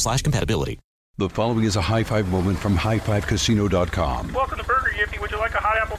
slash compatibility. The following is a high five moment from highfivecasino.com. Welcome to Burger Yippee. Would you like a hot apple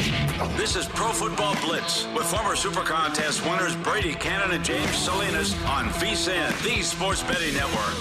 This is Pro Football Blitz with former Super Contest winners Brady Cannon and James Salinas on VSIN, the Sports Betting Network.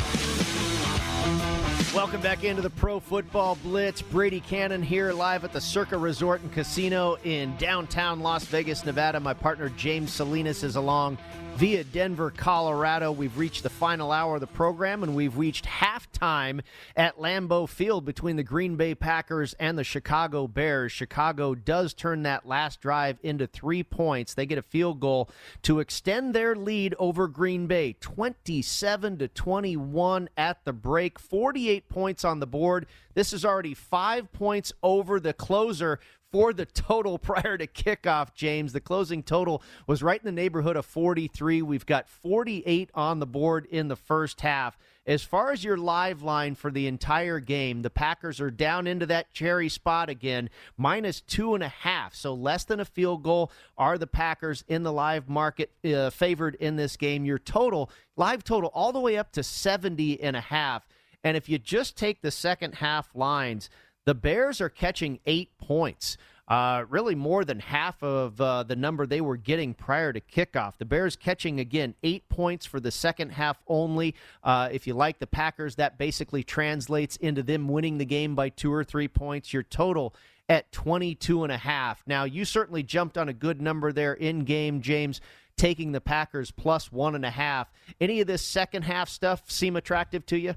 Welcome back into the Pro Football Blitz. Brady Cannon here live at the Circa Resort and Casino in downtown Las Vegas, Nevada. My partner James Salinas is along via Denver, Colorado. We've reached the final hour of the program and we've reached halftime at Lambeau Field between the Green Bay Packers and the Chicago Bears. Chicago does turn that last drive into three points. They get a field goal to extend their lead over Green Bay 27 to 21 at the break, 48 points on the board. This is already five points over the closer for the total prior to kickoff, James. The closing total was right in the neighborhood of 43. We've got 48 on the board in the first half. As far as your live line for the entire game, the Packers are down into that cherry spot again, minus two and a half. So less than a field goal are the Packers in the live market uh, favored in this game. Your total, live total, all the way up to 70 and a half. And if you just take the second half lines, the Bears are catching eight points. Uh, really more than half of uh, the number they were getting prior to kickoff. The Bears catching again eight points for the second half only. Uh, if you like the Packers, that basically translates into them winning the game by two or three points. Your total at 22 and a half. Now, you certainly jumped on a good number there in game, James, taking the Packers plus one and a half. Any of this second half stuff seem attractive to you?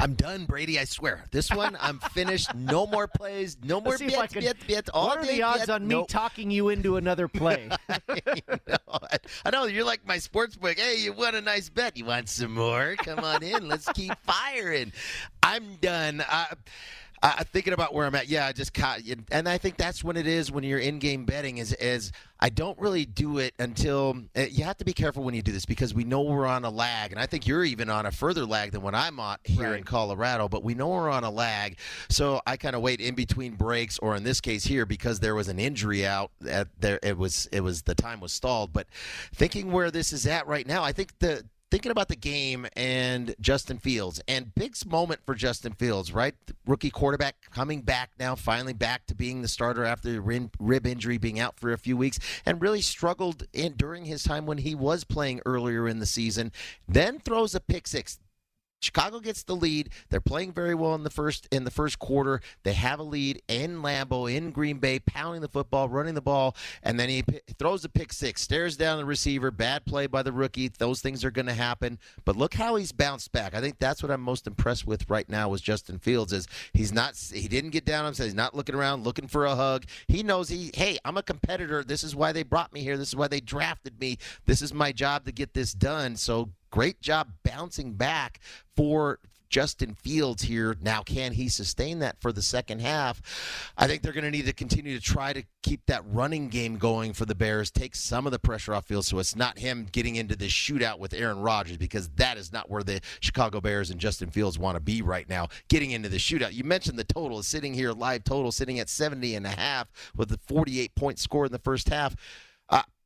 I'm done, Brady. I swear. This one, I'm finished. No more plays. No more Let's see if bets, can- bets, bets. All what are the odds on me Nope. talking you into another play? I know you're like my sports book. Hey, you won a nice bet. You want some more? Come on in. Let's keep firing. I'm done. Uh, uh, thinking about where I'm at, yeah, I just caught, and I think that's when it is when you're in-game betting. Is is I don't really do it until uh, you have to be careful when you do this because we know we're on a lag, and I think you're even on a further lag than what I'm on here in Colorado. But we know we're on a lag, so I kind of wait in between breaks, or in this case here, because there was an injury out. At there, it was it was the time was stalled. But thinking where this is at right now, I think the thinking about the game and Justin Fields and big moment for Justin Fields, right? The rookie quarterback coming back now, finally back to being the starter after the rib rib injury, being out for a few weeks, and really struggled in during his time when he was playing earlier in the season. Then throws a pick six. Chicago gets the lead. They're playing very well in the first in the first quarter. They have a lead in Lambeau in Green Bay, pounding the football, running the ball, and then he p- throws a pick six, stares down the receiver. Bad play by the rookie. Those things are going to happen. But look how he's bounced back. I think that's what I'm most impressed with right now with Justin Fields is he's not he didn't get down himself. He's not looking around looking for a hug. He knows he hey I'm a competitor. This is why they brought me here. This is why they drafted me. This is my job to get this done. So great job bouncing back for Justin Fields here. Now, can he sustain that for the second half? I think they're going to need to continue to try to keep that running game going for the Bears, take some of the pressure off Fields so it's not him getting into this shootout with Aaron Rodgers because that is not where the Chicago Bears and Justin Fields want to be right now, getting into the shootout. You mentioned the total is sitting here, live total sitting at 70 and a half with the 48 point score in the first half.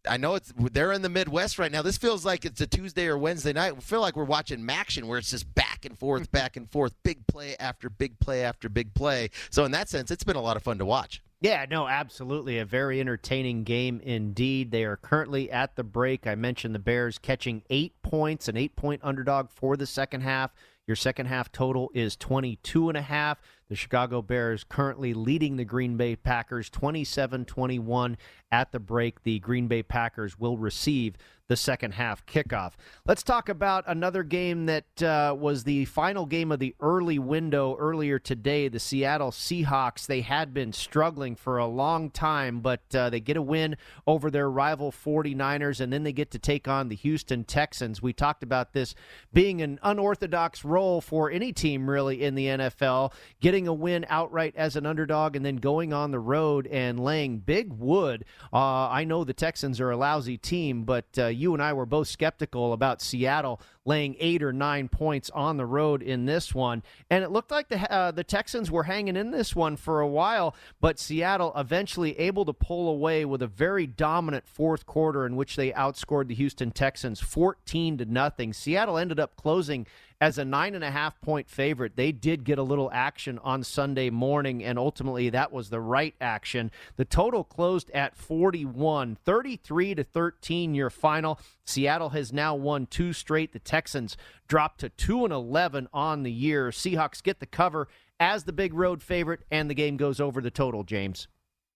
I know it's they're in the Midwest right now. This feels like it's a Tuesday or Wednesday night. We feel like we're watching MACtion where it's just back and forth, mm-hmm. back and forth, big play after big play after big play. So in that sense, it's been a lot of fun to watch. Yeah, no, absolutely. A very entertaining game indeed. They are currently at the break. I mentioned the Bears catching eight points, an eight point underdog for the second half. Your second half total is 22 and a half. The Chicago Bears currently leading the Green Bay Packers 27-21 at the break. The Green Bay Packers will receive the second half kickoff. Let's talk about another game that uh, was the final game of the early window earlier today. The Seattle Seahawks, they had been struggling for a long time, but uh, they get a win over their rival 49ers, and then they get to take on the Houston Texans. We talked about this being an unorthodox role for any team, really, in the NFL, getting a win outright as an underdog and then going on the road and laying big wood. Uh, I know the Texans are a lousy team, but uh, you and I were both skeptical about Seattle laying eight or nine points on the road in this one, and it looked like the uh, the Texans were hanging in this one for a while, but Seattle eventually able to pull away with a very dominant fourth quarter in which they outscored the Houston Texans fourteen to nothing. Seattle ended up closing as a nine and a half point favorite. They did get a little action on Sunday morning, and ultimately that was the right action. The total closed at 41, 33 to 13, your final. Seattle has now won two straight. The Texans dropped to 2 and 11 on the year. Seahawks get the cover as the big road favorite, and the game goes over the total, James.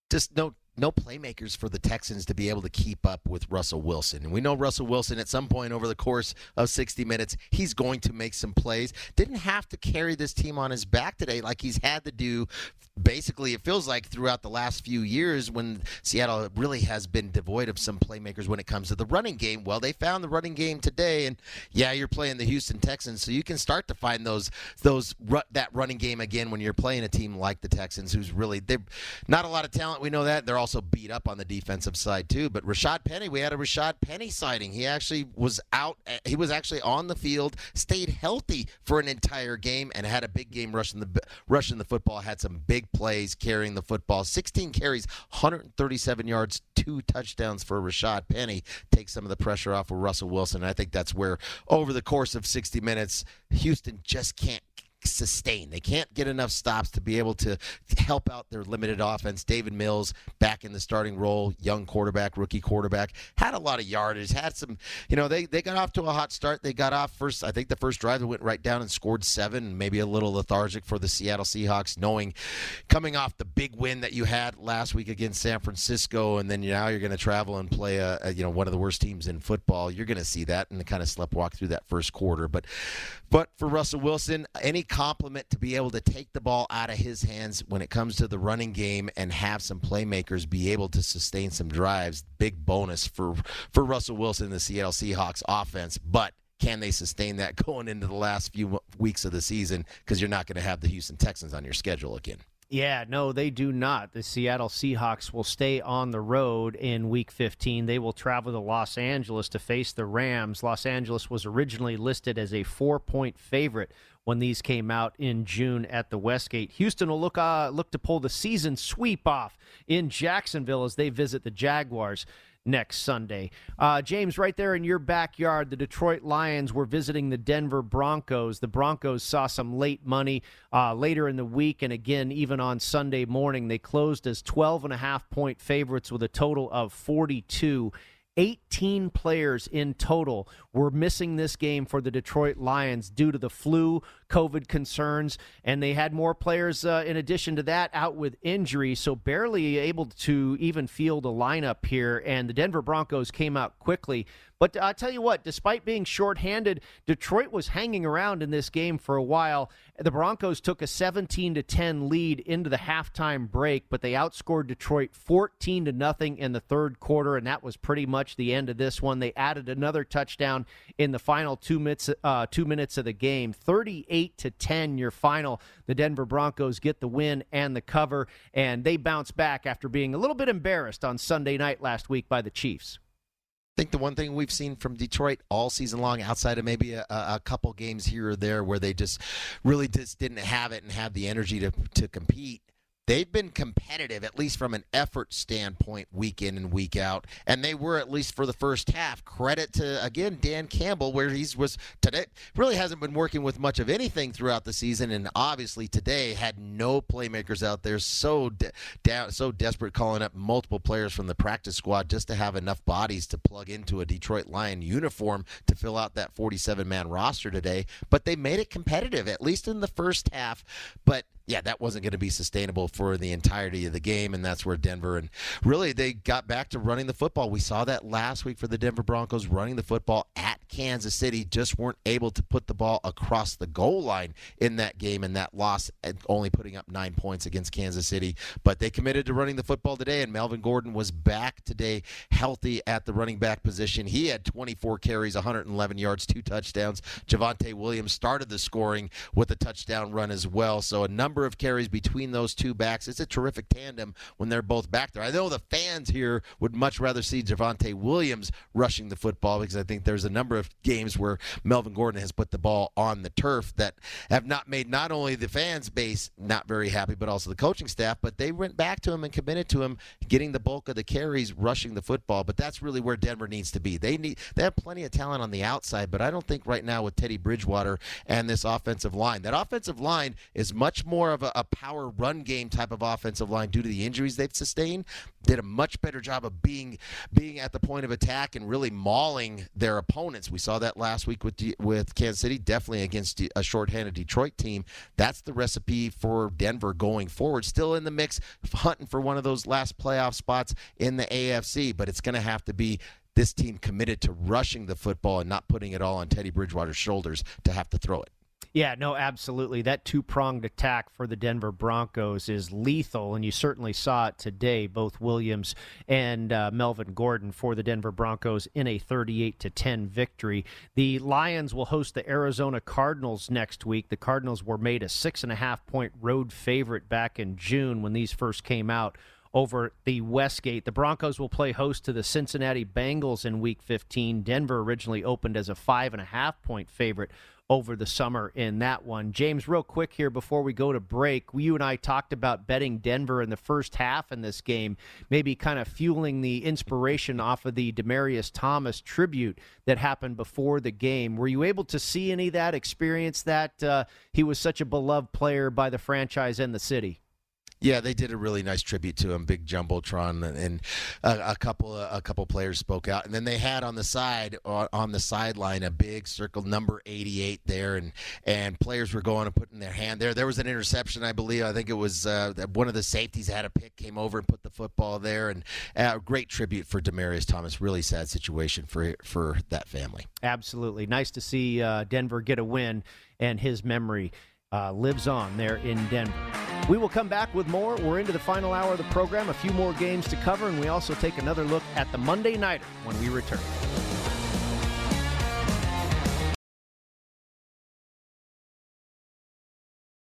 Just no no playmakers for the Texans to be able to keep up with Russell Wilson. And we know Russell Wilson at some point over the course of 60 minutes, he's going to make some plays. Didn't have to carry this team on his back today like he's had to do basically it feels like throughout the last few years when Seattle really has been devoid of some playmakers when it comes to the running game. Well, they found the running game today and yeah, you're playing the Houston Texans, so you can start to find those those that running game again when you're playing a team like the Texans who's really they're not a lot of talent, we know that. They're also beat up on the defensive side too, but Rashad Penny, we had a Rashad Penny sighting. He actually was out he was actually on the field, stayed healthy for an entire game and had a big game rushing the rushing the football, had some big plays carrying the football. 16 carries, 137 yards, two touchdowns for Rashad Penny. Take some of the pressure off of Russell Wilson. And I think that's where, over the course of 60 minutes, Houston just can't sustain. They can't get enough stops to be able to help out their limited offense. Davis Mills back in the starting role, young quarterback, rookie quarterback, had a lot of yardage, had some, you know, they, they got off to a hot start. They got off first, I think the first drive they went right down and scored seven, maybe a little lethargic for the Seattle Seahawks, knowing coming off the big win that you had last week against San Francisco, and then now you're going to travel and play a, a, you know one of the worst teams in football. You're going to see that and kind of sleptwalk through that first quarter. But but for Russell Wilson, any compliment to be able to take the ball out of his hands when it comes to the running game and have some playmakers be able to sustain some drives. Big bonus for for Russell Wilson, the Seattle Seahawks offense, but can they sustain that going into the last few weeks of the season because you're not going to have the Houston Texans on your schedule again. Yeah, no, they do not. The Seattle Seahawks will stay on the road in week 15. They will travel to Los Angeles to face the Rams. Los Angeles was originally listed as a four point favorite when these came out in June at the Westgate. Houston will look uh, look to pull the season sweep off in Jacksonville as they visit the Jaguars next Sunday. Uh, James, right there in your backyard, the Detroit Lions were visiting the Denver Broncos. The Broncos saw some late money uh, later in the week, and again, even on Sunday morning, they closed as 12 and a half point favorites with a total of 42 18 players in total were missing this game for the Detroit Lions due to the flu, COVID concerns, and they had more players uh, in addition to that out with injury, so barely able to even field a lineup here. And the Denver Broncos came out quickly. But I tell you what, despite being shorthanded, Detroit was hanging around in this game for a while. The Broncos took a 17 to 10 lead into the halftime break, but they outscored Detroit 14 to nothing in the third quarter, and that was pretty much the end of this one. They added another touchdown in the final two minutes, uh, two minutes of the game, 38 to 10. Your final. The Denver Broncos get the win and the cover, and they bounce back after being a little bit embarrassed on Sunday night last week by the Chiefs. I think the one thing we've seen from Detroit all season long, outside of maybe a, a, couple games here or there where they just really just didn't have it and have the energy to to compete, they've been competitive, at least from an effort standpoint, week in and week out. And they were, at least for the first half. Credit to, again, Dan Campbell, where he's was today, really hasn't been working with much of anything throughout the season. And obviously today had no playmakers out there. So, de- down, so desperate calling up multiple players from the practice squad just to have enough bodies to plug into a Detroit Lion uniform to fill out that 47 man roster today. But they made it competitive, at least in the first half. But yeah, that wasn't going to be sustainable for the entirety of the game, and that's where Denver and really they got back to running the football. We saw that last week for the Denver Broncos running the football at Kansas City, just weren't able to put the ball across the goal line in that game, and that loss uh, only putting up nine points against Kansas City. But they committed to running the football today, and Melvin Gordon was back today, healthy at the running back position. He had 24 carries, 111 yards, two touchdowns. Javonte Williams started the scoring with a touchdown run as well. So a number of carries between those two backs. It's a terrific tandem when they're both back there. I know the fans here would much rather see Javonte Williams rushing the football because I think there's a number of games where Melvin Gordon has put the ball on the turf that have not made not only the fans base not very happy, but also the coaching staff. But they went back to him and committed to him getting the bulk of the carries, rushing the football. But that's really where Denver needs to be. They need they have plenty of talent on the outside, but I don't think right now with Teddy Bridgewater and this offensive line, that offensive line is much more more of a, a, power run game type of offensive line due to the injuries they've sustained. Did a much better job of being being at the point of attack and really mauling their opponents. We saw that last week with with Kansas City, definitely against a shorthanded Detroit team. That's the recipe for Denver going forward. Still in the mix, hunting for one of those last playoff spots in the AFC, but it's going to have to be this team committed to rushing the football and not putting it all on Teddy Bridgewater's shoulders to have to throw it. Yeah, no, absolutely. That two pronged attack for the Denver Broncos is lethal, and you certainly saw it today. Both Williams and uh, Melvin Gordon for the Denver Broncos in a 38 to 10 victory. The Lions will host the Arizona Cardinals next week. The Cardinals were made a six and a half point road favorite back in June when these first came out over the Westgate. The Broncos will play host to the Cincinnati Bengals in Week 15. Denver originally opened as a five and a half point favorite over the summer in that one. James, real quick here before we go to break, you and I talked about betting Denver in the first half in this game, maybe kind of fueling the inspiration off of the Demaryius Thomas tribute that happened before the game. Were you able to see any of that, experience that? Uh, he was such a beloved player by the franchise and the city. Yeah, they did a really nice tribute to him, big jumbotron, and, a, a, couple a couple players spoke out, and then they had on the side on the sideline a big circle number 88 there, and and players were going and putting their hand there. There was an interception, I believe. I think it was uh, one of the safeties had a pick, came over and put the football there, and uh, great tribute for Demaryius Thomas. Really sad situation for for that family. Absolutely, nice to see uh, Denver get a win and his memory uh, lives on there in Denver. We will come back with more. We're into the final hour of the program, a few more games to cover, and we also take another look at the Monday Nighter when we return.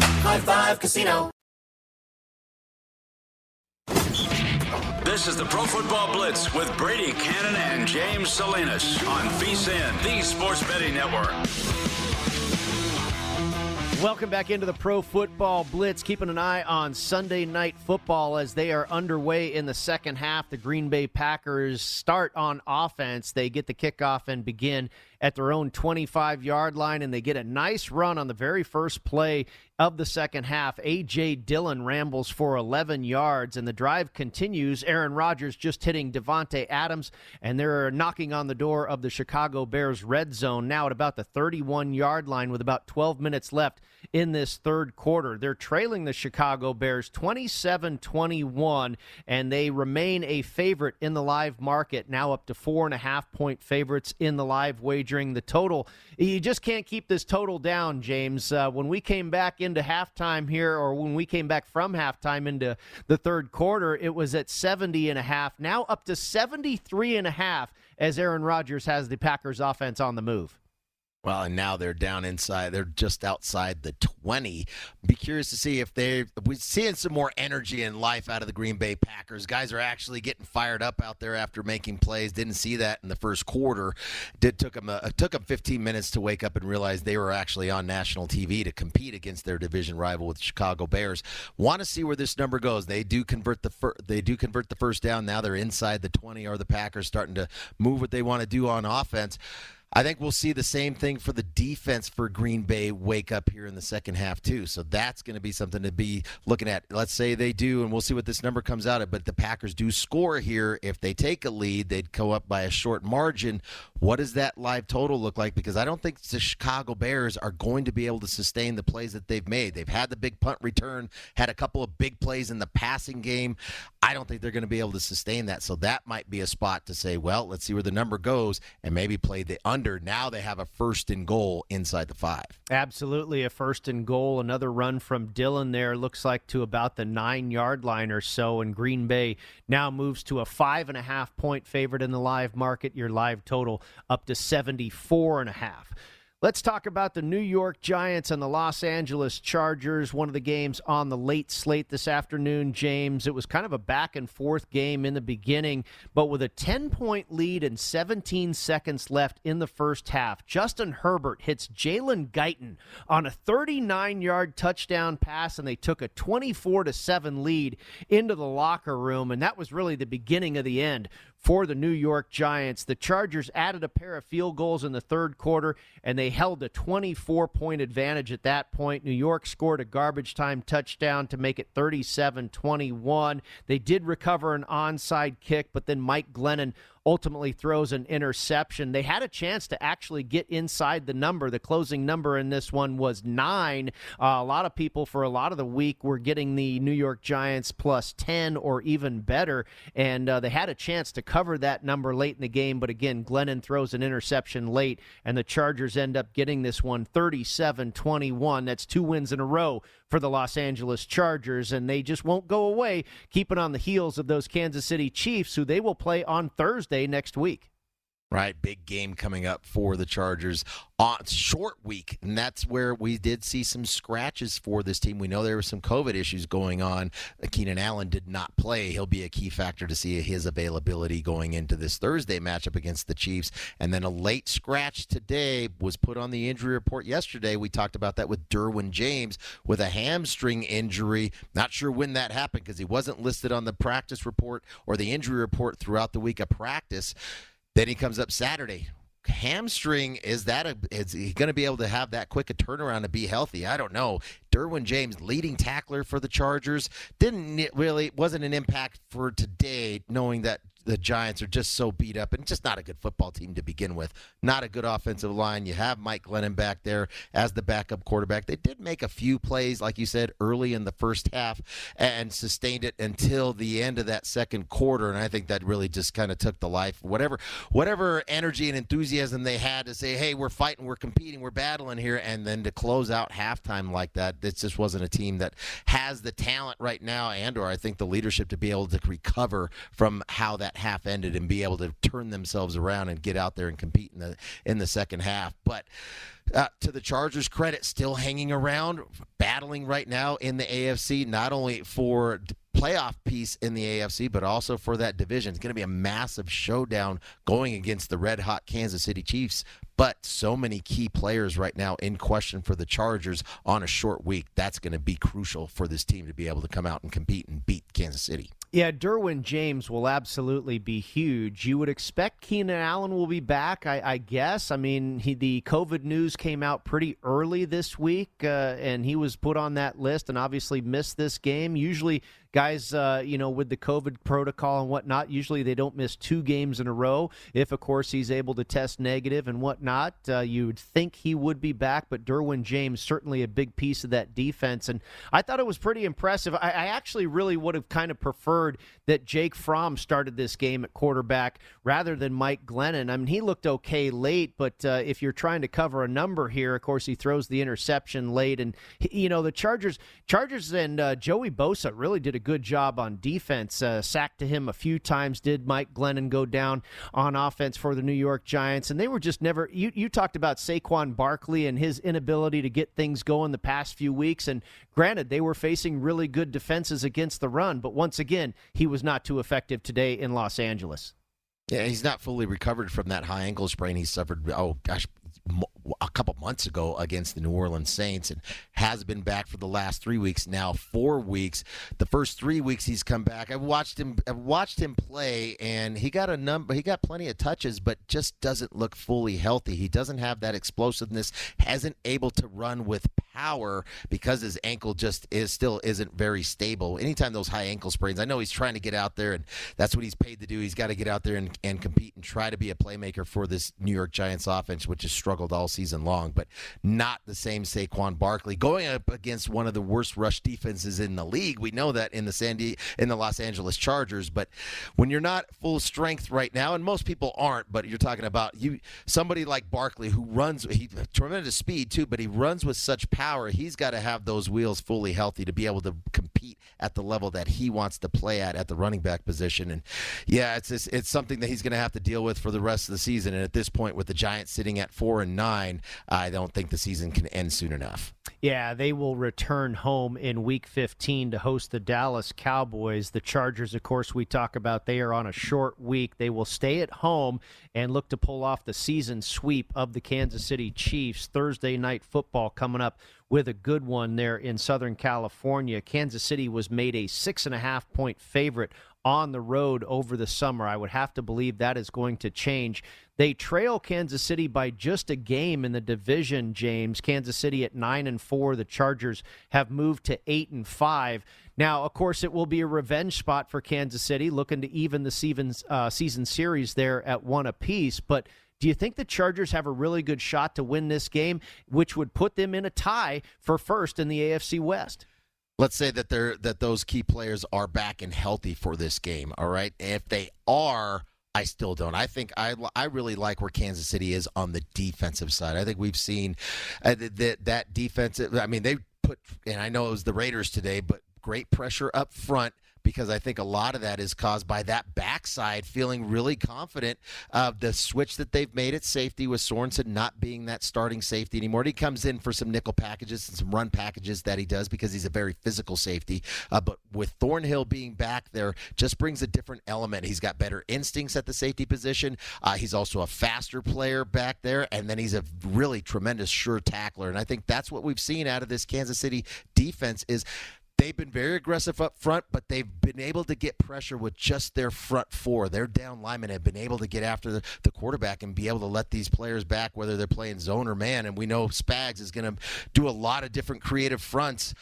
High Five Casino. This is the Pro Football Blitz with Brady Cannon and James Salinas on VSIN, the Sports Betting Network. Welcome back into the Pro Football Blitz. Keeping an eye on Sunday night football as they are underway in the second half. The Green Bay Packers start on offense. They get the kickoff and begin at their own 25 yard line, and they get a nice run on the very first play of the second half. A.J. Dillon rambles for 11 yards, and the drive continues. Aaron Rodgers just hitting Davante Adams, and they're knocking on the door of the Chicago Bears red zone now at about the 31 yard line with about 12 minutes left in this third quarter. They're trailing the Chicago Bears 27 21, and they remain a favorite in the live market, now up to four and a half point favorites in the live wagering. The total, you just can't keep this total down, James. Uh, when we came back into halftime here, or when we came back from halftime into the third quarter, it was at 70 and a half, now up to 73 and a half as Aaron Rodgers has the Packers offense on the move. Well, and now they're down inside. They're just outside the 20. Be curious to see if they're we're seeing some more energy and life out of the Green Bay Packers. Guys are actually getting fired up out there after making plays. Didn't see that in the first quarter. Did took them a, uh, took them 15 minutes to wake up and realize they were actually on national TV to compete against their division rival with Chicago Bears. Want to see where this number goes. They do convert the fir- they do convert the first down. Now they're inside the 20. Are the Packers starting to move what they want to do on offense? I think we'll see the same thing for the defense for Green Bay wake up here in the second half too. So that's going to be something to be looking at. Let's say they do, and we'll see what this number comes out at. But the Packers do score here. If they take a lead, they'd go up by a short margin. What does that live total look like? Because I don't think the Chicago Bears are going to be able to sustain the plays that they've made. They've had the big punt return, had a couple of big plays in the passing game. I don't think they're going to be able to sustain that. So that might be a spot to say, well, let's see where the number goes and maybe play the under. Now they have a first and goal inside the five. Absolutely, a first and goal. Another run from Dillon there looks like to about the nine yard line or so. And Green Bay now moves to a five and a half point favorite in the live market. Your live total up to 74 and a half. Let's talk about the New York Giants and the Los Angeles Chargers. One of the games on the late slate this afternoon, James. It was kind of a back and forth game in the beginning, but with a 10 point lead and 17 seconds left in the first half, Justin Herbert hits Jalen Guyton on a 39 yard touchdown pass, and they took a 24 7 lead into the locker room. And that was really the beginning of the end for the New York Giants. The Chargers added a pair of field goals in the third quarter, and they held a 24 point advantage at that point. New York scored a garbage time touchdown to make it 37 21. They did recover an onside kick, but then Mike Glennon ultimately throws an interception. They had a chance to actually get inside the number. The closing number in this one was nine. Uh, a lot of people for a lot of the week were getting the New York Giants plus 10 or even better, and uh, they had a chance to cover that number late in the game. But again, Glennon throws an interception late, and the Chargers end up getting this one 37 21. That's two wins in a row for the Los Angeles Chargers, and they just won't go away, keeping on the heels of those Kansas City Chiefs, who they will play on Thursday next week. Right, big game coming up for the Chargers on short week, and that's where we did see some scratches for this team. We know there were some COVID issues going on. Keenan Allen did not play. He'll be a key factor to see his availability going into this Thursday matchup against the Chiefs. And then a late scratch today was put on the injury report yesterday. We talked about that with Derwin James with a hamstring injury. Not sure when that happened because he wasn't listed on the practice report or the injury report throughout the week of practice. Then he comes up Saturday. Hamstring is that a, is he going to be able to have that quick a turnaround to be healthy? I don't know. Derwin James, leading tackler for the Chargers, didn't really wasn't an impact for today, knowing that the Giants are just so beat up and just not a good football team to begin with. Not a good offensive line. You have Mike Glennon back there as the backup quarterback. They did make a few plays, like you said, early in the first half and sustained it until the end of that second quarter. And I think that really just kind of took the life. Whatever, whatever energy and enthusiasm they had to say, "Hey, we're fighting, we're competing, we're battling here," and then to close out halftime like that, it just wasn't a team that has the talent right now, and or I think the leadership to be able to recover from how that half ended and be able to turn themselves around and get out there and compete in the in the second half. But uh, to the Chargers' credit, still hanging around, battling right now in the AFC, not only for playoff piece in the AFC, but also for that division. It's going to be a massive showdown going against the red hot Kansas City Chiefs. But so many key players right now in question for the Chargers on a short week. That's going to be crucial for this team to be able to come out and compete and beat Kansas City. Yeah, Derwin James will absolutely be huge. You would expect Keenan Allen will be back, I, I guess. I mean, he, the COVID news came out pretty early this week, uh, and he was put on that list and obviously missed this game. Usually, guys, uh, you know, with the COVID protocol and whatnot, usually they don't miss two games in a row. If, of course, he's able to test negative and whatnot, uh, you would think he would be back. But Derwin James certainly a big piece of that defense, and I thought it was pretty impressive. I, I actually really would have kind of preferred that Jake Fromm started this game at quarterback rather than Mike Glennon. I mean, he looked okay late, but uh, if you're trying to cover a number here, of course, he throws the interception late, and you know the Chargers, Chargers and uh, Joey Bosa really did a good job on defense. Uh, sacked to him a few times. Did Mike Glennon go down on offense for the New York Giants? And they were just never. You, you talked about Saquon Barkley and his inability to get things going the past few weeks. And granted, they were facing really good defenses against the run, but once again, he was not too effective today in Los Angeles. Yeah, he's not fully recovered from that high ankle sprain he suffered. Oh gosh, a couple months ago against the New Orleans Saints and has been back for the last three weeks now four weeks. The first three weeks he's come back I've watched him I've watched him play and he got a number he got plenty of touches but just doesn't look fully healthy. He doesn't have that explosiveness hasn't able to run with power because his ankle just is still isn't very stable. Anytime those high ankle sprains I know he's trying to get out there and that's what he's paid to do. He's got to get out there and, and compete and try to be a playmaker for this New York Giants offense which has struggled all season long, but not the same Saquon Barkley going up against one of the worst rush defenses in the league. We know that in the Sandy in the Los Angeles Chargers, but when you're not full strength right now, and most people aren't, but you're talking about you somebody like Barkley who runs he tremendous speed too, but he runs with such power. He's got to have those wheels fully healthy to be able to compete at the level that he wants to play at at the running back position. And yeah, it's just, it's something that he's going to have to deal with for the rest of the season. And at this point, with the Giants sitting at four and nine, I don't think the season can end soon enough. Yeah, they will return home in week 15 to host the Dallas Cowboys. The Chargers, of course, we talk about, they are on a short week. They will stay at home and look to pull off the season sweep of the Kansas City Chiefs. Thursday night football coming up with a good one there in Southern California. Kansas City was made a six and a half point favorite on the road over the summer. I would have to believe that is going to change. They trail Kansas City by just a game in the division, James. Kansas City at 9 and 4, the Chargers have moved to 8 and 5. Now, of course, it will be a revenge spot for Kansas City looking to even the season, uh, season series there at one apiece, but do you think the Chargers have a really good shot to win this game, which would put them in a tie for first in the AFC West? Let's say that they're that those key players are back and healthy for this game. All right, if they are. I still don't. I think I, I really like where Kansas City is on the defensive side. I think we've seen uh, that that defensive. I mean, they put and I know it was the Raiders today, but great pressure up front because I think a lot of that is caused by that backside feeling really confident of the switch that they've made at safety with Sorensen not being that starting safety anymore. He comes in for some nickel packages and some run packages that he does because he's a very physical safety. Uh, but with Thornhill being back there, just brings a different element. He's got better instincts at the safety position. Uh, he's also a faster player back there, and then he's a really tremendous sure tackler. And I think that's what we've seen out of this Kansas City defense is They've been very aggressive up front, but they've been able to get pressure with just their front four. Their down linemen have been able to get after the, the quarterback and be able to let these players back, whether they're playing zone or man. And we know Spags is going to do a lot of different creative fronts.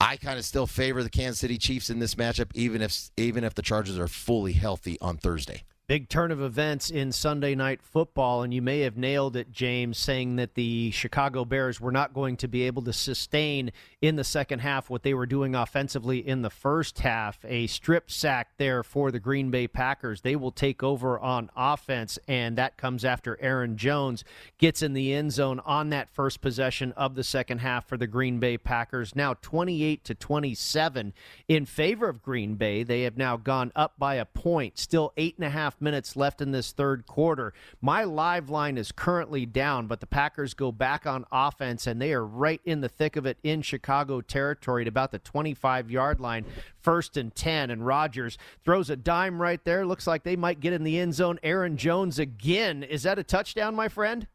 I kind of still favor the Kansas City Chiefs in this matchup, even if even if the Chargers are fully healthy on Thursday. Big turn of events in Sunday night football, and you may have nailed it, James, saying that the Chicago Bears were not going to be able to sustain in the second half what they were doing offensively in the first half. A strip sack there for the Green Bay Packers. They will take over on offense, and that comes after Aaron Jones gets in the end zone on that first possession of the second half for the Green Bay Packers. Now 28 to 27 in favor of Green Bay. They have now gone up by a point, still eight and a half minutes left in this third quarter. My live line is currently down, but the Packers go back on offense and they are right in the thick of it in Chicago territory at about the 25 yard line, first and 10. And Rodgers throws a dime right there. Looks like they might get in the end zone. Aaron Jones again. Is that a touchdown, my friend?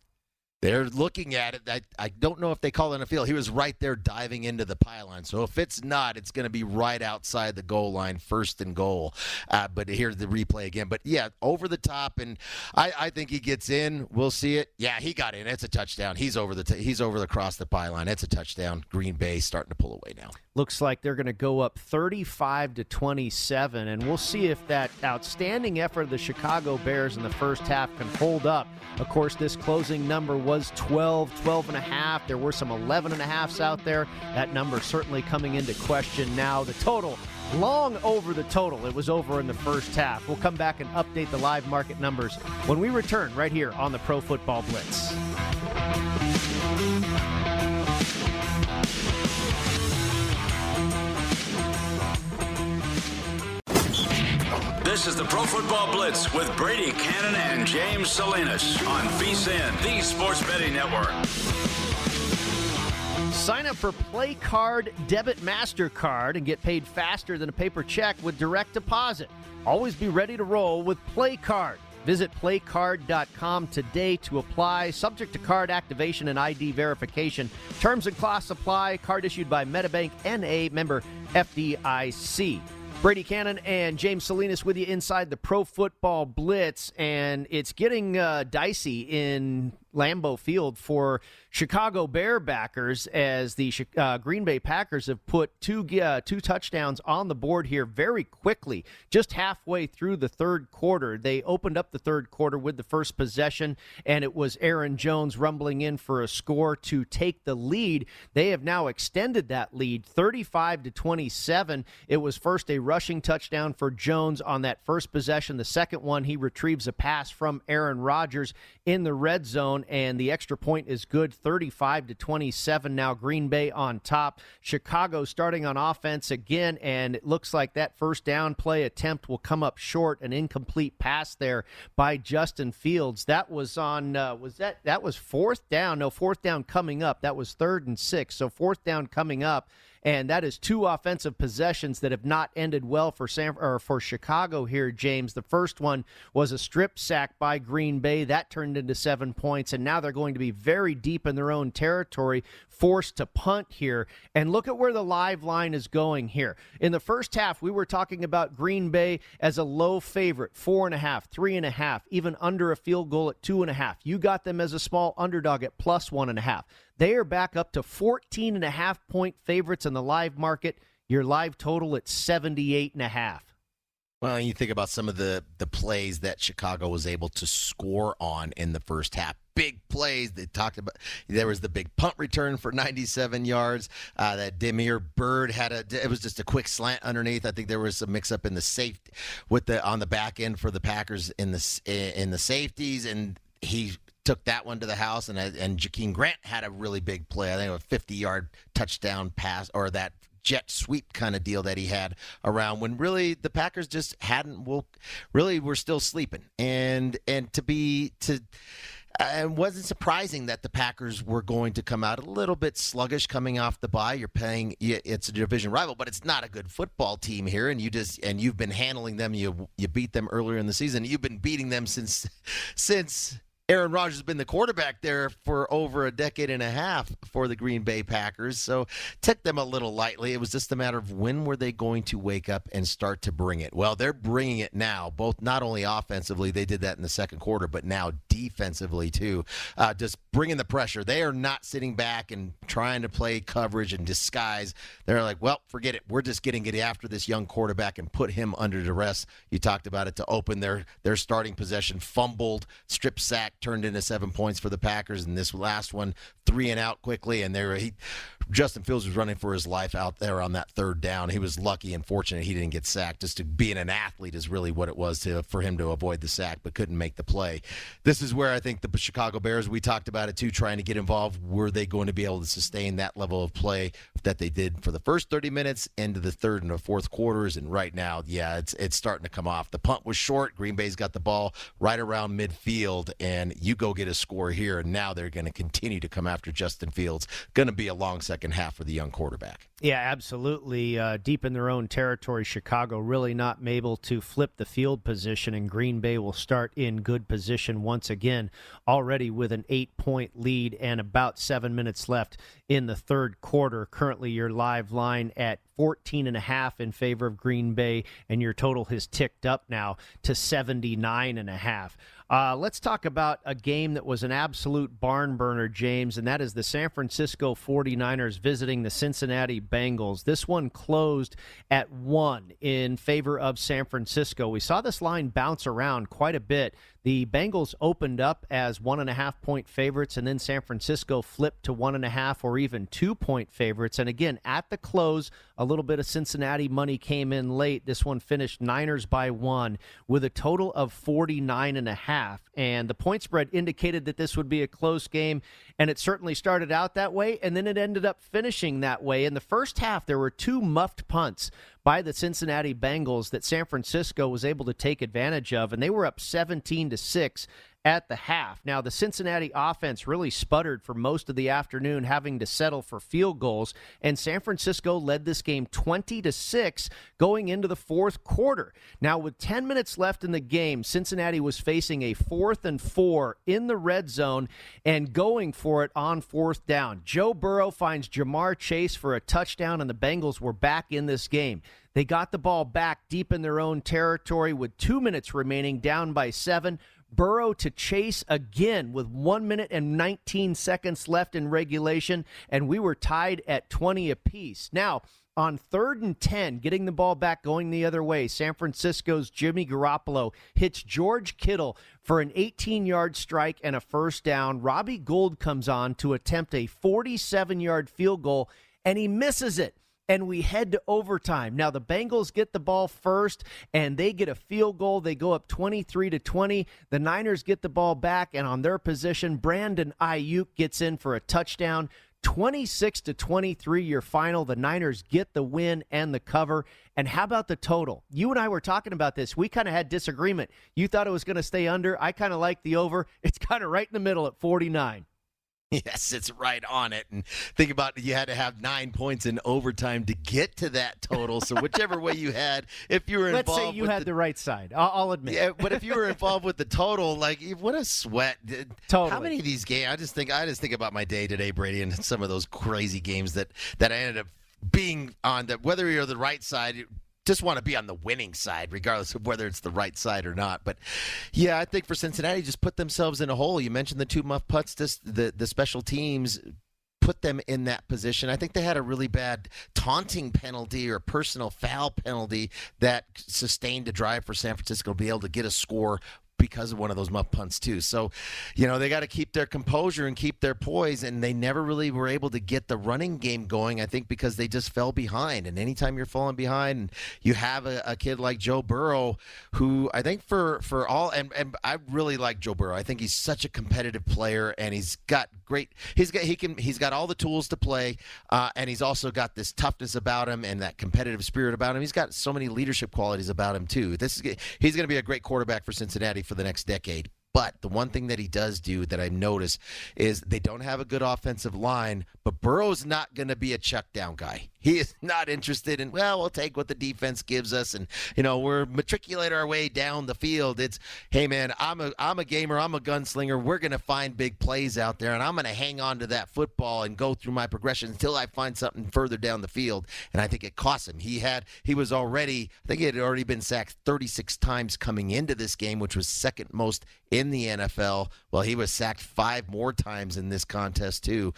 They're looking at it. I, I don't know if they call it a field. He was right there diving into the pylon. So if it's not, it's going to be right outside the goal line, first and goal. Uh, but here's the replay again. But yeah, over the top, and I, I think he gets in. We'll see it. Yeah, he got in. It's a touchdown. He's over the t- he's over the across the pylon. It's a touchdown. Green Bay starting to pull away now. Looks like they're going to go up 35 to 27, and we'll see if that outstanding effort of the Chicago Bears in the first half can hold up. Of course, this closing number was 12, 12 and a half. There were some 11 and a halfs out there. That number certainly coming into question now. The total long over the total. It was over in the first half. We'll come back and update the live market numbers when we return right here on the Pro Football Blitz. This is the Pro Football Blitz with Brady Cannon and James Salinas on VSIN, the Sports Betting Network. Sign up for Play Card Debit MasterCard and get paid faster than a paper check with direct deposit. Always be ready to roll with Play Card. Visit playcard.com today to apply, subject to card activation and ID verification. Terms and costs apply. Card issued by MetaBank NA member FDIC. Brady Cannon and James Salinas with you inside the Pro Football Blitz, and it's getting uh, dicey in Lambeau Field for Chicago Bear backers as the uh, Green Bay Packers have put two uh, two touchdowns on the board here very quickly. Just halfway through the third quarter, they opened up the third quarter with the first possession, and it was Aaron Jones rumbling in for a score to take the lead. They have now extended that lead, 35 to 27. It was first a rushing touchdown for Jones on that first possession. The second one, he retrieves a pass from Aaron Rodgers in the red zone, and the extra point is good 35 to 27. Now Green Bay on top. Chicago starting on offense again, and it looks like that first down play attempt will come up short. An incomplete pass there by Justin Fields. That was on. Uh, was that that was fourth down? No, fourth down coming up. That was third and six. So fourth down coming up and that is two offensive possessions that have not ended well for San or for Chicago here, James. The first one was a strip sack by Green Bay that turned into seven points, and now they're going to be very deep in their own territory, forced to punt here. And look at where the live line is going here. In the first half, we were talking about Green Bay as a low favorite, four and a half, three and a half, even under a field goal at two and a half. You got them as a small underdog at plus one and a half. They are back up to 14 and a half point favorites in the live market. Your live total at 78 and a half. Well, you think about some of the the plays that Chicago was able to score on in the first half. Big plays. They talked about. There was the big punt return for 97 yards. Uh, that Damiere Byrd had a. It was just a quick slant underneath. I think there was a mix up in the safety with the on the back end for the Packers in the in the safeties, and he took that one to the house, and and Jakeem Grant had a really big play. I think a 50 yard touchdown pass or that jet sweep kind of deal that he had around when really the Packers just hadn't woke really were still sleeping and and to be to uh, and wasn't surprising that the Packers were going to come out a little bit sluggish coming off the bye. You're paying it's a division rival, but it's not a good football team here, and you just and you've been handling them. You you beat them earlier in the season. You've been beating them since since Aaron Rodgers has been the quarterback there for over a decade and a half for the Green Bay Packers. So took them a little lightly. It was just a matter of when were they going to wake up and start to bring it. Well, they're bringing it now. Both not only offensively, they did that in the second quarter, but now defensively too. Uh, just bringing the pressure. They are not sitting back and trying to play coverage and disguise. They're like, well, forget it. We're just getting it after this young quarterback and put him under duress. You talked about it to open their their starting possession, fumbled, strip sack turned into seven points for the Packers, and this last one three and out quickly, and there he Justin Fields was running for his life out there on that third down. He was lucky and fortunate he didn't get sacked. Just to being an athlete is really what it was to for him to avoid the sack, but couldn't make the play. This is where I think the Chicago Bears. We talked about it too, trying to get involved. Were they going to be able to sustain that level of play that they did for the first 30 minutes into the third and the fourth quarters? And right now, yeah, it's it's starting to come off. The punt was short. Green Bay's got the ball right around midfield, and you go get a score here. And now they're going to continue to come after Justin Fields. Going to be a long second half for the young quarterback. Yeah, absolutely. Uh, deep in their own territory, Chicago really not able to flip the field position, and Green Bay will start in good position once again, already with an eight point lead and about seven minutes left in the third quarter. Currently, your live line at 14 and a half in favor of Green Bay, and your total has ticked up now to 79 and a half. Uh, let's talk about a game that was an absolute barn burner, James, and that is the San Francisco 49ers visiting the Cincinnati Bengals. This one closed at one in favor of San Francisco. We saw this line bounce around quite a bit the Bengals opened up as one and a half point favorites, and then San Francisco flipped to one and a half or even two point favorites. And again, at the close, a little bit of Cincinnati money came in late. This one finished Niners by one with a total of 49 and a half. And the point spread indicated that this would be a close game, and it certainly started out that way, and then it ended up finishing that way. In the first half, there were two muffed punts by the Cincinnati Bengals that San Francisco was able to take advantage of, and they were up 17 to 6 at the half. Now, the Cincinnati offense really sputtered for most of the afternoon, having to settle for field goals, and San Francisco led this game 20 to 6 going into the fourth quarter. Now, with 10 minutes left in the game, Cincinnati was facing a fourth and four in the red zone and going for it on fourth down. Joe Burrow finds Ja'Marr Chase for a touchdown, and the Bengals were back in this game. They got the ball back deep in their own territory with two minutes remaining, down by seven. Burrow to chase again with one minute and 19 seconds left in regulation, and we were tied at 20 apiece. Now, on third and 10, getting the ball back going the other way, San Francisco's Jimmy Garoppolo hits George Kittle for an 18 yard strike and a first down. Robbie Gould comes on to attempt a 47 yard field goal, and he misses it. And we head to overtime. Now the Bengals get the ball first and they get a field goal. They go up 23 to 20. The Niners get the ball back and on their position Brandon Aiyuk gets in for a touchdown. 26 to 23 your final the niners get the win and the cover and how about the total you and i were talking about this we kind of had disagreement you thought it was going to stay under i kind of like the over it's kind of right in the middle at 49 Yes, it's right on it. And think about you had to have nine points in overtime to get to that total. So whichever way you had, if you were involved, let's say you had the, the, right side. I'll, I'll, admit. Yeah, but if you were involved with the total, like what a sweat. Totally. How many of these games? I just think I just think about my day today, Brady, and some of those crazy games that that I ended up being on. That whether you're the right side, just want to be on the winning side, regardless of whether it's the right side or not. But yeah, I think for Cincinnati, just put themselves in a hole. You mentioned the two muff putts, just the the special teams put them in that position. I think they had a really bad taunting penalty or personal foul penalty that sustained a drive for San Francisco to be able to get a score because of one of those muff punts too. So, you know, they got to keep their composure and keep their poise, and they never really were able to get the running game going. I think because they just fell behind. And anytime you're falling behind, and you have a, a kid like Joe Burrow, who I think for for all, and and I really like Joe Burrow. I think he's such a competitive player, and he's got great. He's got he can he's got all the tools to play, uh, and he's also got this toughness about him and that competitive spirit about him. He's got so many leadership qualities about him too. This is he's going to be a great quarterback for Cincinnati for the next decade. But the one thing that he does do that I notice is they don't have a good offensive line, but Burrow's not going to be a check down guy. He is not interested in, well, we'll take what the defense gives us and, you know, we're matriculate our way down the field. It's, hey, man, I'm a, I'm a gamer, I'm a gunslinger. We're going to find big plays out there, and I'm going to hang on to that football and go through my progression until I find something further down the field. And I think it cost him. He had, he was already, I think he had already been sacked 36 times coming into this game, which was second most in the NFL. Well, he was sacked five more times in this contest, too.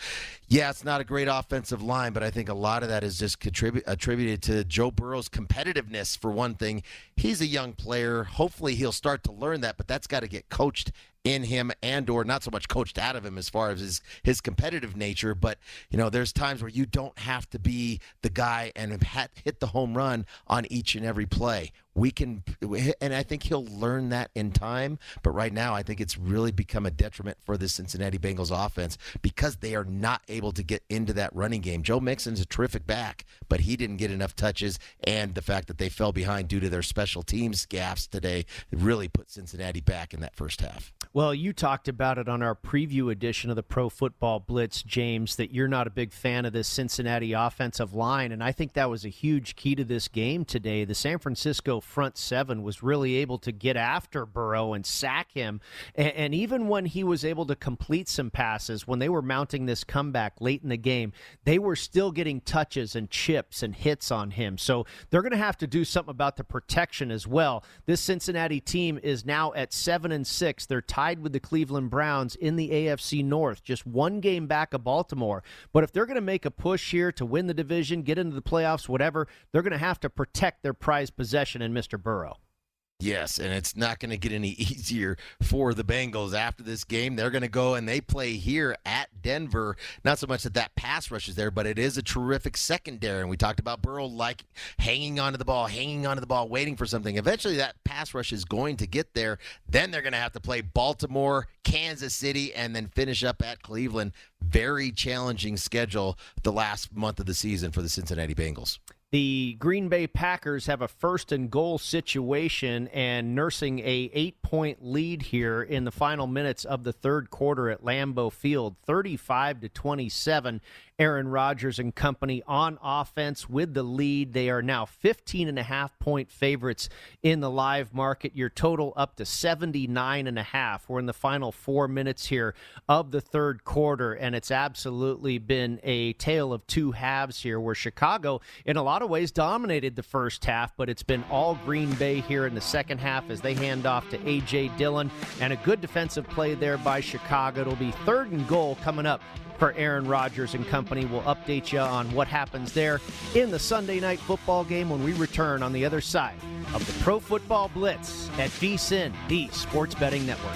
Yeah, it's not a great offensive line, but I think a lot of that is is just contribute, attributed to Joe Burrow's competitiveness for one thing. He's a young player. Hopefully, he'll start to learn that, but that's got to get coached in him and or not so much coached out of him as far as his his competitive nature but you know there's times where you don't have to be the guy and hit the home run on each and every play we can and I think he'll learn that in time but right now I think it's really become a detriment for the Cincinnati Bengals offense because they are not able to get into that running game. Joe Mixon's a terrific back but he didn't get enough touches and the fact that they fell behind due to their special teams gaffes today really put Cincinnati back in that first half. Well you talked about it on our preview edition of the Pro Football Blitz James that you're not a big fan of this Cincinnati offensive line and I think that was a huge key to this game today. The San Francisco front seven was really able to get after Burrow and sack him. And, and, even when he was able to complete some passes, when they were mounting this comeback late in the game, they were still getting touches and chips and hits on him. So they're going to have to do something about the protection as well. This Cincinnati team is now at seven and six. They're tied with the Cleveland Browns in the AFC North, just one game back of Baltimore. But if they're going to make a push here to win the division, get into the playoffs, whatever, they're going to have to protect their prized possession and Mr. Burrow. Yes, and it's not going to get any easier for the Bengals after this game. They're going to go and they play here at Denver. Not so much that that pass rush is there, but it is a terrific secondary. And we talked about Burrow like hanging onto the ball, hanging onto the ball, waiting for something. Eventually, that pass rush is going to get there. Then they're going to have to play Baltimore, Kansas City, and then finish up at Cleveland. Very challenging schedule the last month of the season for the Cincinnati Bengals. The Green Bay Packers have a first and goal situation and nursing a 8-point lead here in the final minutes of the third quarter at Lambeau Field, 35 to 27. Aaron Rodgers and company on offense with the lead. They are now 15 and a half point favorites in the live market. Your total up to 79 and a half. We're in the final 4 minutes here of the third quarter and it's absolutely been a tale of two halves here where Chicago in a lot of ways dominated the first half, but it's been all Green Bay here in the second half as they hand off to AJ Dillon and a good defensive play there by Chicago. It'll be third and goal coming up for Aaron Rodgers and company. We'll update you on what happens there in the Sunday night football game when we return on the other side of the Pro Football Blitz at VSIN, the Sports Betting Network.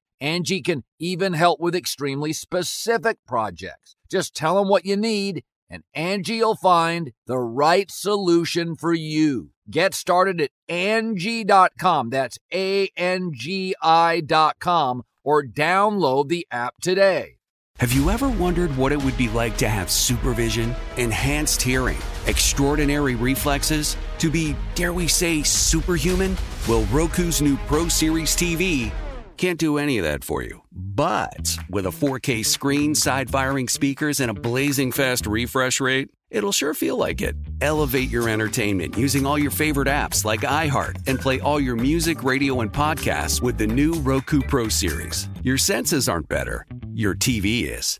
Angi can even help with extremely specific projects. Just tell them what you need and Angi'll find the right solution for you. Get started at Angi.com. That's A-N-G-I dot com or download the app today. Have you ever wondered what it would be like to have supervision, enhanced hearing, extraordinary reflexes, to be, dare we say, superhuman? Well, Roku's new Pro Series TV can't do any of that for you. But with a 4K screen, side firing speakers, and a blazing fast refresh rate, it'll sure feel like it. Elevate your entertainment using all your favorite apps like iHeart and play all your music, radio, and podcasts with the new Roku Pro Series. Your senses aren't better, your TV is.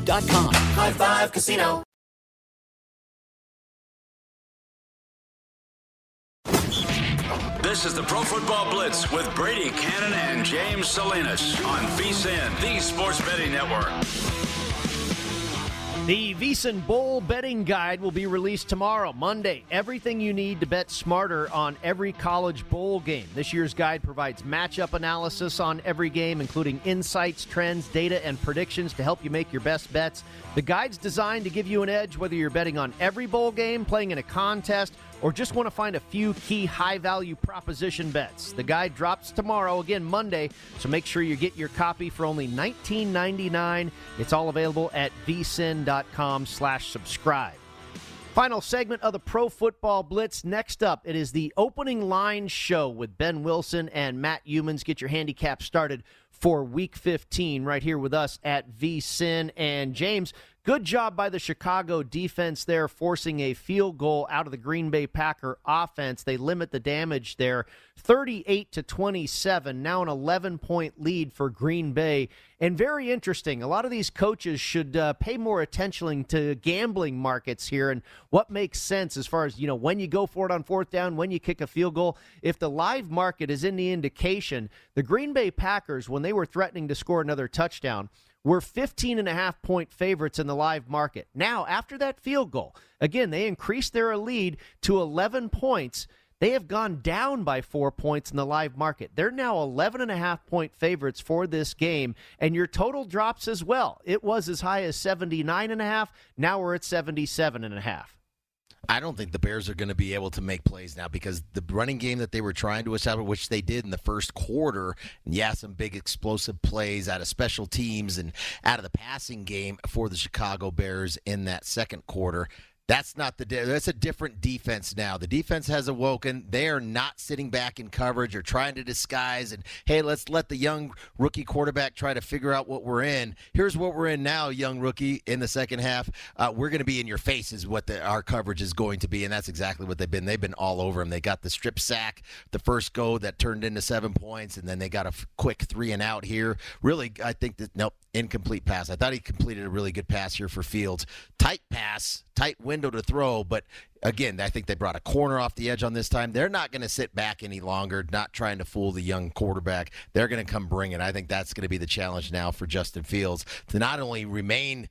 casino.com. High Five Casino. This is the Pro Football Blitz with Brady Cannon and James Salinas on VSIN, the Sports Betting Network. The VSIN Bowl betting guide will be released tomorrow, Monday. Everything you need to bet smarter on every college bowl game. This year's guide provides matchup analysis on every game, including insights, trends, data, and predictions to help you make your best bets. The guide's designed to give you an edge whether you're betting on every bowl game, playing in a contest, or just want to find a few key high value proposition bets. The guide drops tomorrow, again Monday, so make sure you get your copy for only $19.99. It's all available at vsin.com slash subscribe. Final segment of the Pro Football Blitz. Next up, it is the opening line show with Ben Wilson and Matt Youmans. Get your handicap started for Week 15 right here with us at VSIN. And James, Good job by the Chicago defense there, forcing a field goal out of the Green Bay Packer offense. They limit the damage there, 38 to 27. Now an 11 point lead for Green Bay, and very interesting. A lot of these coaches should uh, pay more attention to gambling markets here and what makes sense as far as you know when you go for it on fourth down, when you kick a field goal. If the live market is in the indication, the Green Bay Packers, when they were threatening to score another touchdown were 15 and a half point favorites in the live market. Now, after that field goal, again, they increased their lead to 11 points. They have gone down by four points in the live market. They're now 11 and a half point favorites for this game, and your total drops as well. It was as high as 79 and a half. Now we're at 77 and a half. I don't think the Bears are going to be able to make plays now because the running game that they were trying to establish, which they did in the first quarter, and yeah, some big explosive plays out of special teams and out of the passing game for the Chicago Bears in that second quarter That's not the. That's a different defense now. The defense has awoken. They are not sitting back in coverage or trying to disguise and hey, let's let the young rookie quarterback try to figure out what we're in. Here's what we're in now, young rookie. In the second half, uh, we're going to be in your face is what the, our coverage is going to be, and that's exactly what they've been. They've been all over him. They got the strip sack, the first go that turned into seven points, and then they got a f- quick three and out here. Really, I think that nope, incomplete pass. I thought he completed a really good pass here for Fields. Tight pass, tight window to throw, but again, I think they brought a corner off the edge on this time. They're not going to sit back any longer, not trying to fool the young quarterback. They're going to come bring it. I think that's going to be the challenge now for Justin Fields to not only remain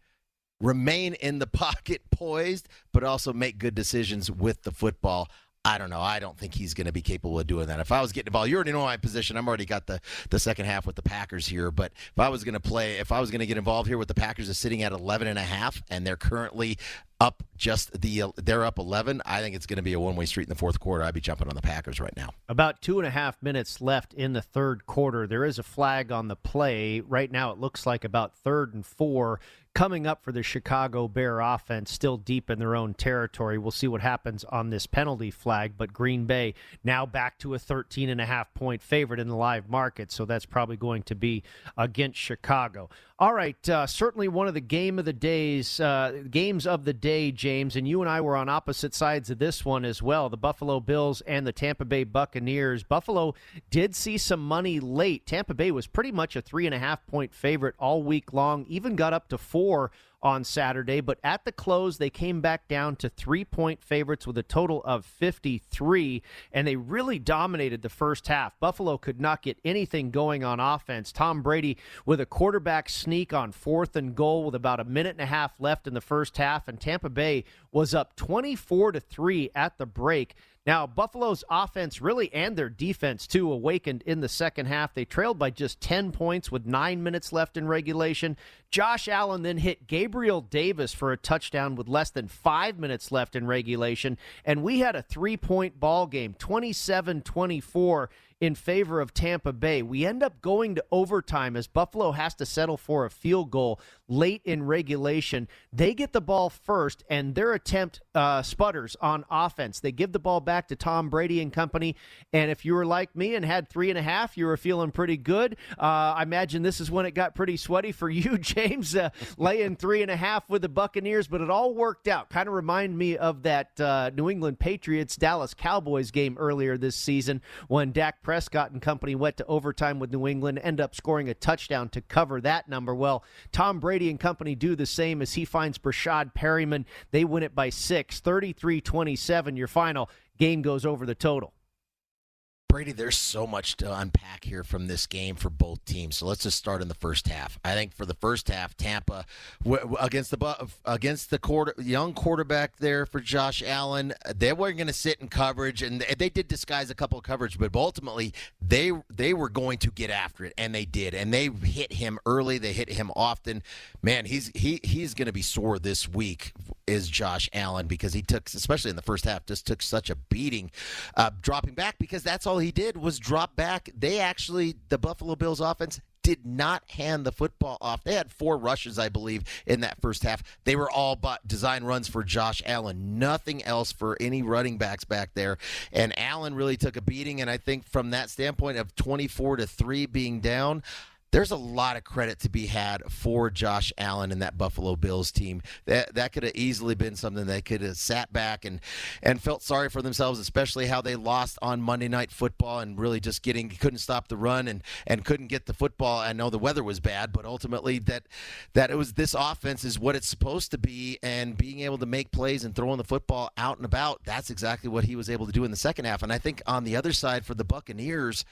remain in the pocket poised, but also make good decisions with the football. I don't know. I don't think he's going to be capable of doing that. If I was getting ball, you already know my position. I'm already got the, the second half with the Packers here. But if I was going to play, if I was going to get involved here with the Packers is sitting at 11 and a half, and they're currently up just the they're up 11 i think it's going to be a one-way street in the fourth quarter. I'd be jumping on the packers right now. About two and a half minutes left in the third quarter. There is a flag on the play. Right now it looks like about third and four. Coming up for the Chicago Bear offense, still deep in their own territory. We'll see what happens on this penalty flag, but Green Bay now back to a 13 and a half point favorite in the live market, so that's probably going to be against Chicago. All right, uh, certainly one of the game of the days, uh, games of the day, James, and you and I were on opposite sides of this one as well. The Buffalo Bills and the Tampa Bay Buccaneers. Buffalo did see some money late. Tampa Bay was pretty much a three and a half point favorite all week long, even got up to four on Saturday, but at the close, they came back down to three point favorites with a total of 53, and they really dominated the first half. Buffalo could not get anything going on offense. Tom Brady with a quarterback sneak on fourth and goal with about a minute and a half left in the first half, and Tampa Bay was up 24 to 3 at the break. Now, Buffalo's offense really and their defense too awakened in the second half. They trailed by just 10 points with 9 minutes left in regulation. Josh Allen then hit Gabriel Davis for a touchdown with less than 5 minutes left in regulation, and we had a 3-point ball game, 27-24 in favor of Tampa Bay. We end up going to overtime as Buffalo has to settle for a field goal late in regulation. They get the ball first, and their attempt uh, sputters on offense. They give the ball back to Tom Brady and company. And if you were like me and had three and a half, you were feeling pretty good. Uh, I imagine this is when it got pretty sweaty for you, James, uh, laying three and a half with the Buccaneers, but it all worked out. Kind of remind me of that uh, New England Patriots Dallas Cowboys game earlier this season when Dak Prescott and company went to overtime with New England, end up scoring a touchdown to cover that number. Well, Tom Brady and company do the same as he finds Breshad Perriman. They win it by six, 33 27. Your final game goes over the total. Brady, there's so much to unpack here from this game for both teams. So let's just start in the first half. I think for the first half, Tampa against the against the quarter, young quarterback there for Josh Allen, they weren't going to sit in coverage, and they did disguise a couple of coverage, but ultimately they they were going to get after it, and they did, and they hit him early. They hit him often. Man, he's he he's going to be sore this week. Is Josh Allen because he took, especially in the first half, just took such a beating, uh, dropping back because that's all he did was drop back. They actually, the Buffalo Bills offense did not hand the football off. They had four rushes, I believe, in that first half. They were all but design runs for Josh Allen. Nothing else for any running backs back there. And Allen really took a beating. And I think from that standpoint of 24 to 3 being down, there's a lot of credit to be had for Josh Allen and that Buffalo Bills team. That that could have easily been something they could have sat back and and felt sorry for themselves, especially how they lost on Monday Night Football and really just getting couldn't stop the run and and couldn't get the football. I know the weather was bad, but ultimately that that it was this offense is what it's supposed to be, and being able to make plays and throwing the football out and about. That's exactly what he was able to do in the second half. And I think on the other side for the Buccaneers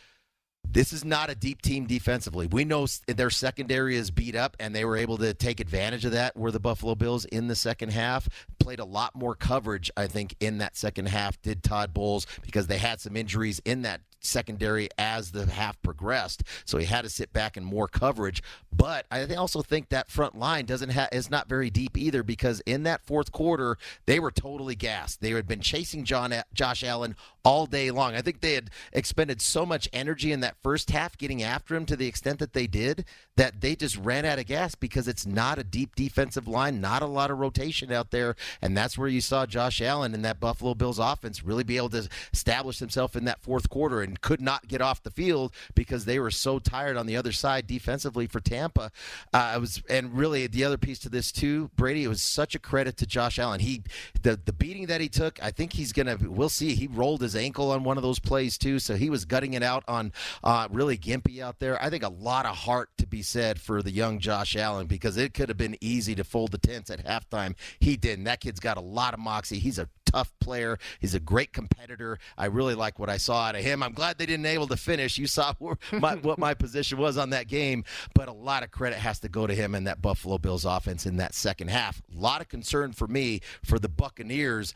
this is not a deep team defensively. We know their secondary is beat up, and they were able to take advantage of that. Were the Buffalo Bills in the second half played a lot more coverage, I think, in that second half. Did Todd Bowles because they had some injuries in that secondary as the half progressed, so he had to sit back in more coverage. But I also think that front line doesn't ha- is not very deep either because in that fourth quarter they were totally gassed. They had been chasing John Josh Allen all day long. I think they had expended so much energy in that first half getting after him to the extent that they did that they just ran out of gas because it's not a deep defensive line, not a lot of rotation out there, And that's where you saw Josh Allen and that Buffalo Bills offense really be able to establish himself in that fourth quarter and could not get off the field because they were so tired on the other side defensively for Tampa. Uh, it was, and really the other piece to this too, Brady. It was such a credit to Josh Allen. He the the beating that he took. I think he's gonna. We'll see. He rolled his ankle on one of those plays too, so he was gutting it out on uh, really gimpy out there. I think a lot of heart to be said for the young Josh Allen because it could have been easy to fold the tents at halftime. He didn't. That kid's got a lot of moxie. He's a tough player. He's a great competitor. I really like what I saw out of him. I'm glad they didn't able to finish. You saw my, what my position was on that game, but a lot of credit has to go to him and that Buffalo Bills offense in that second half. A lot of concern for me for the Buccaneers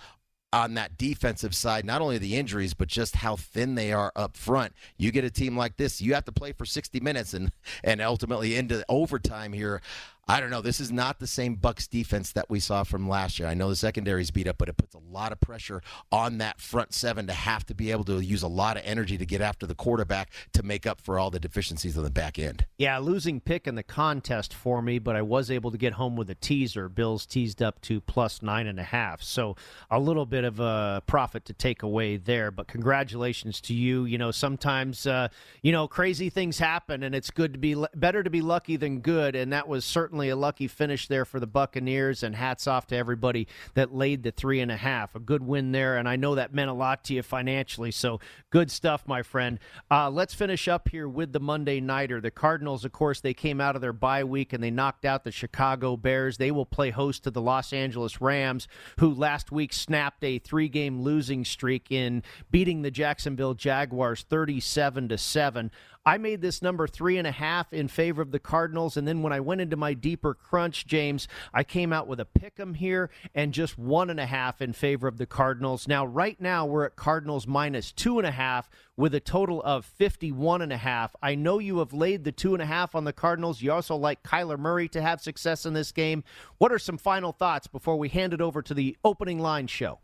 on that defensive side, not only the injuries, but just how thin they are up front. You get a team like this, you have to play for 60 minutes and, and ultimately into overtime here. I don't know. This is not the same Bucks defense that we saw from last year. I know the secondary's beat up, but it puts a lot of pressure on that front seven to have to be able to use a lot of energy to get after the quarterback to make up for all the deficiencies on the back end. Yeah, losing pick in the contest for me, but I was able to get home with a teaser. Bills teased up to plus nine and a half, so a little bit of a profit to take away there. But congratulations to you. You know, sometimes uh, you know crazy things happen, and it's good to be better to be lucky than good, and that was certainly certainly a lucky finish there for the Buccaneers, and hats off to everybody that laid the three and a half. A good win there, and I know that meant a lot to you financially. So good stuff, my friend. Uh, let's finish up here with the Monday Nighter. The Cardinals, of course, they came out of their bye week and they knocked out the Chicago Bears. They will play host to the Los Angeles Rams, who last week snapped a three game losing streak in beating the Jacksonville Jaguars 37 to 7. I made this number three and a half in favor of the Cardinals. And then when I went into my deeper crunch, James, I came out with a pick 'em here and just one and a half in favor of the Cardinals. Now, right now, we're at Cardinals minus two and a half with a total of 51 and a half. I know you have laid the two and a half on the Cardinals. You also like Kyler Murray to have success in this game. What are some final thoughts before we hand it over to the opening line show?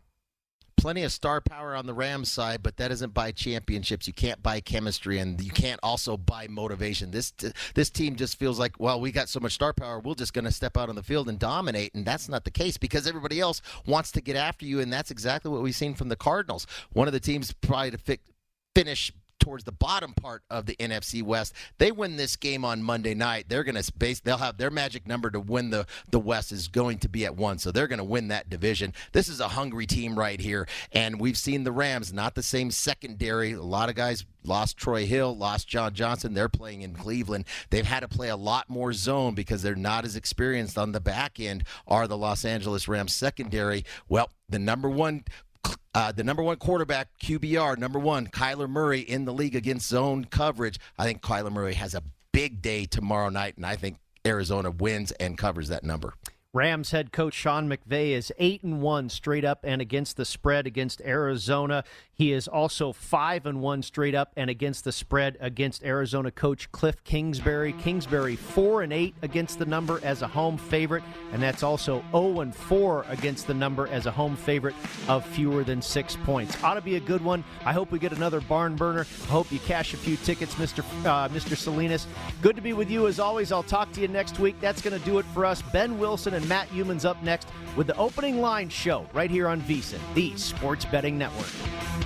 Plenty of star power on the Rams side, but that doesn't buy championships. You can't buy chemistry, and you can't also buy motivation. This this team just feels like, well, we got so much star power, we're just going to step out on the field and dominate, and that's not the case because everybody else wants to get after you, and that's exactly what we've seen from the Cardinals. One of the teams probably to fi- finish towards the bottom part of the NFC West. They win this game on Monday night. They're going to base. They'll have their magic number to win the the West is going to be at one. So they're going to win that division. This is a hungry team right here, and we've seen the Rams not the same secondary. A lot of guys lost Troy Hill, lost John Johnson. They're playing in Cleveland. They've had to play a lot more zone because they're not as experienced on the back end. Are the Los Angeles Rams secondary? Well, the number one uh, the number one quarterback, QBR, number one, Kyler Murray in the league against zone coverage. I think Kyler Murray has a big day tomorrow night, and I think Arizona wins and covers that number. Rams head coach Sean McVay is 8 and 1 straight up and against the spread against Arizona. He is also 5 and 1 straight up and against the spread against Arizona coach Cliff Kingsbury. Kingsbury 4 and 8 against the number as a home favorite and that's also 0 and 4 against the number as a home favorite of fewer than 6 points. Ought to be a good one. I hope we get another barn burner. I hope you cash a few tickets Mr. Uh, Mr. Salinas. Good to be with you as always. I'll talk to you next week. That's going to do it for us. Ben Wilson and Matt Youmans up next with the opening line show right here on VSIN, the Sports Betting Network.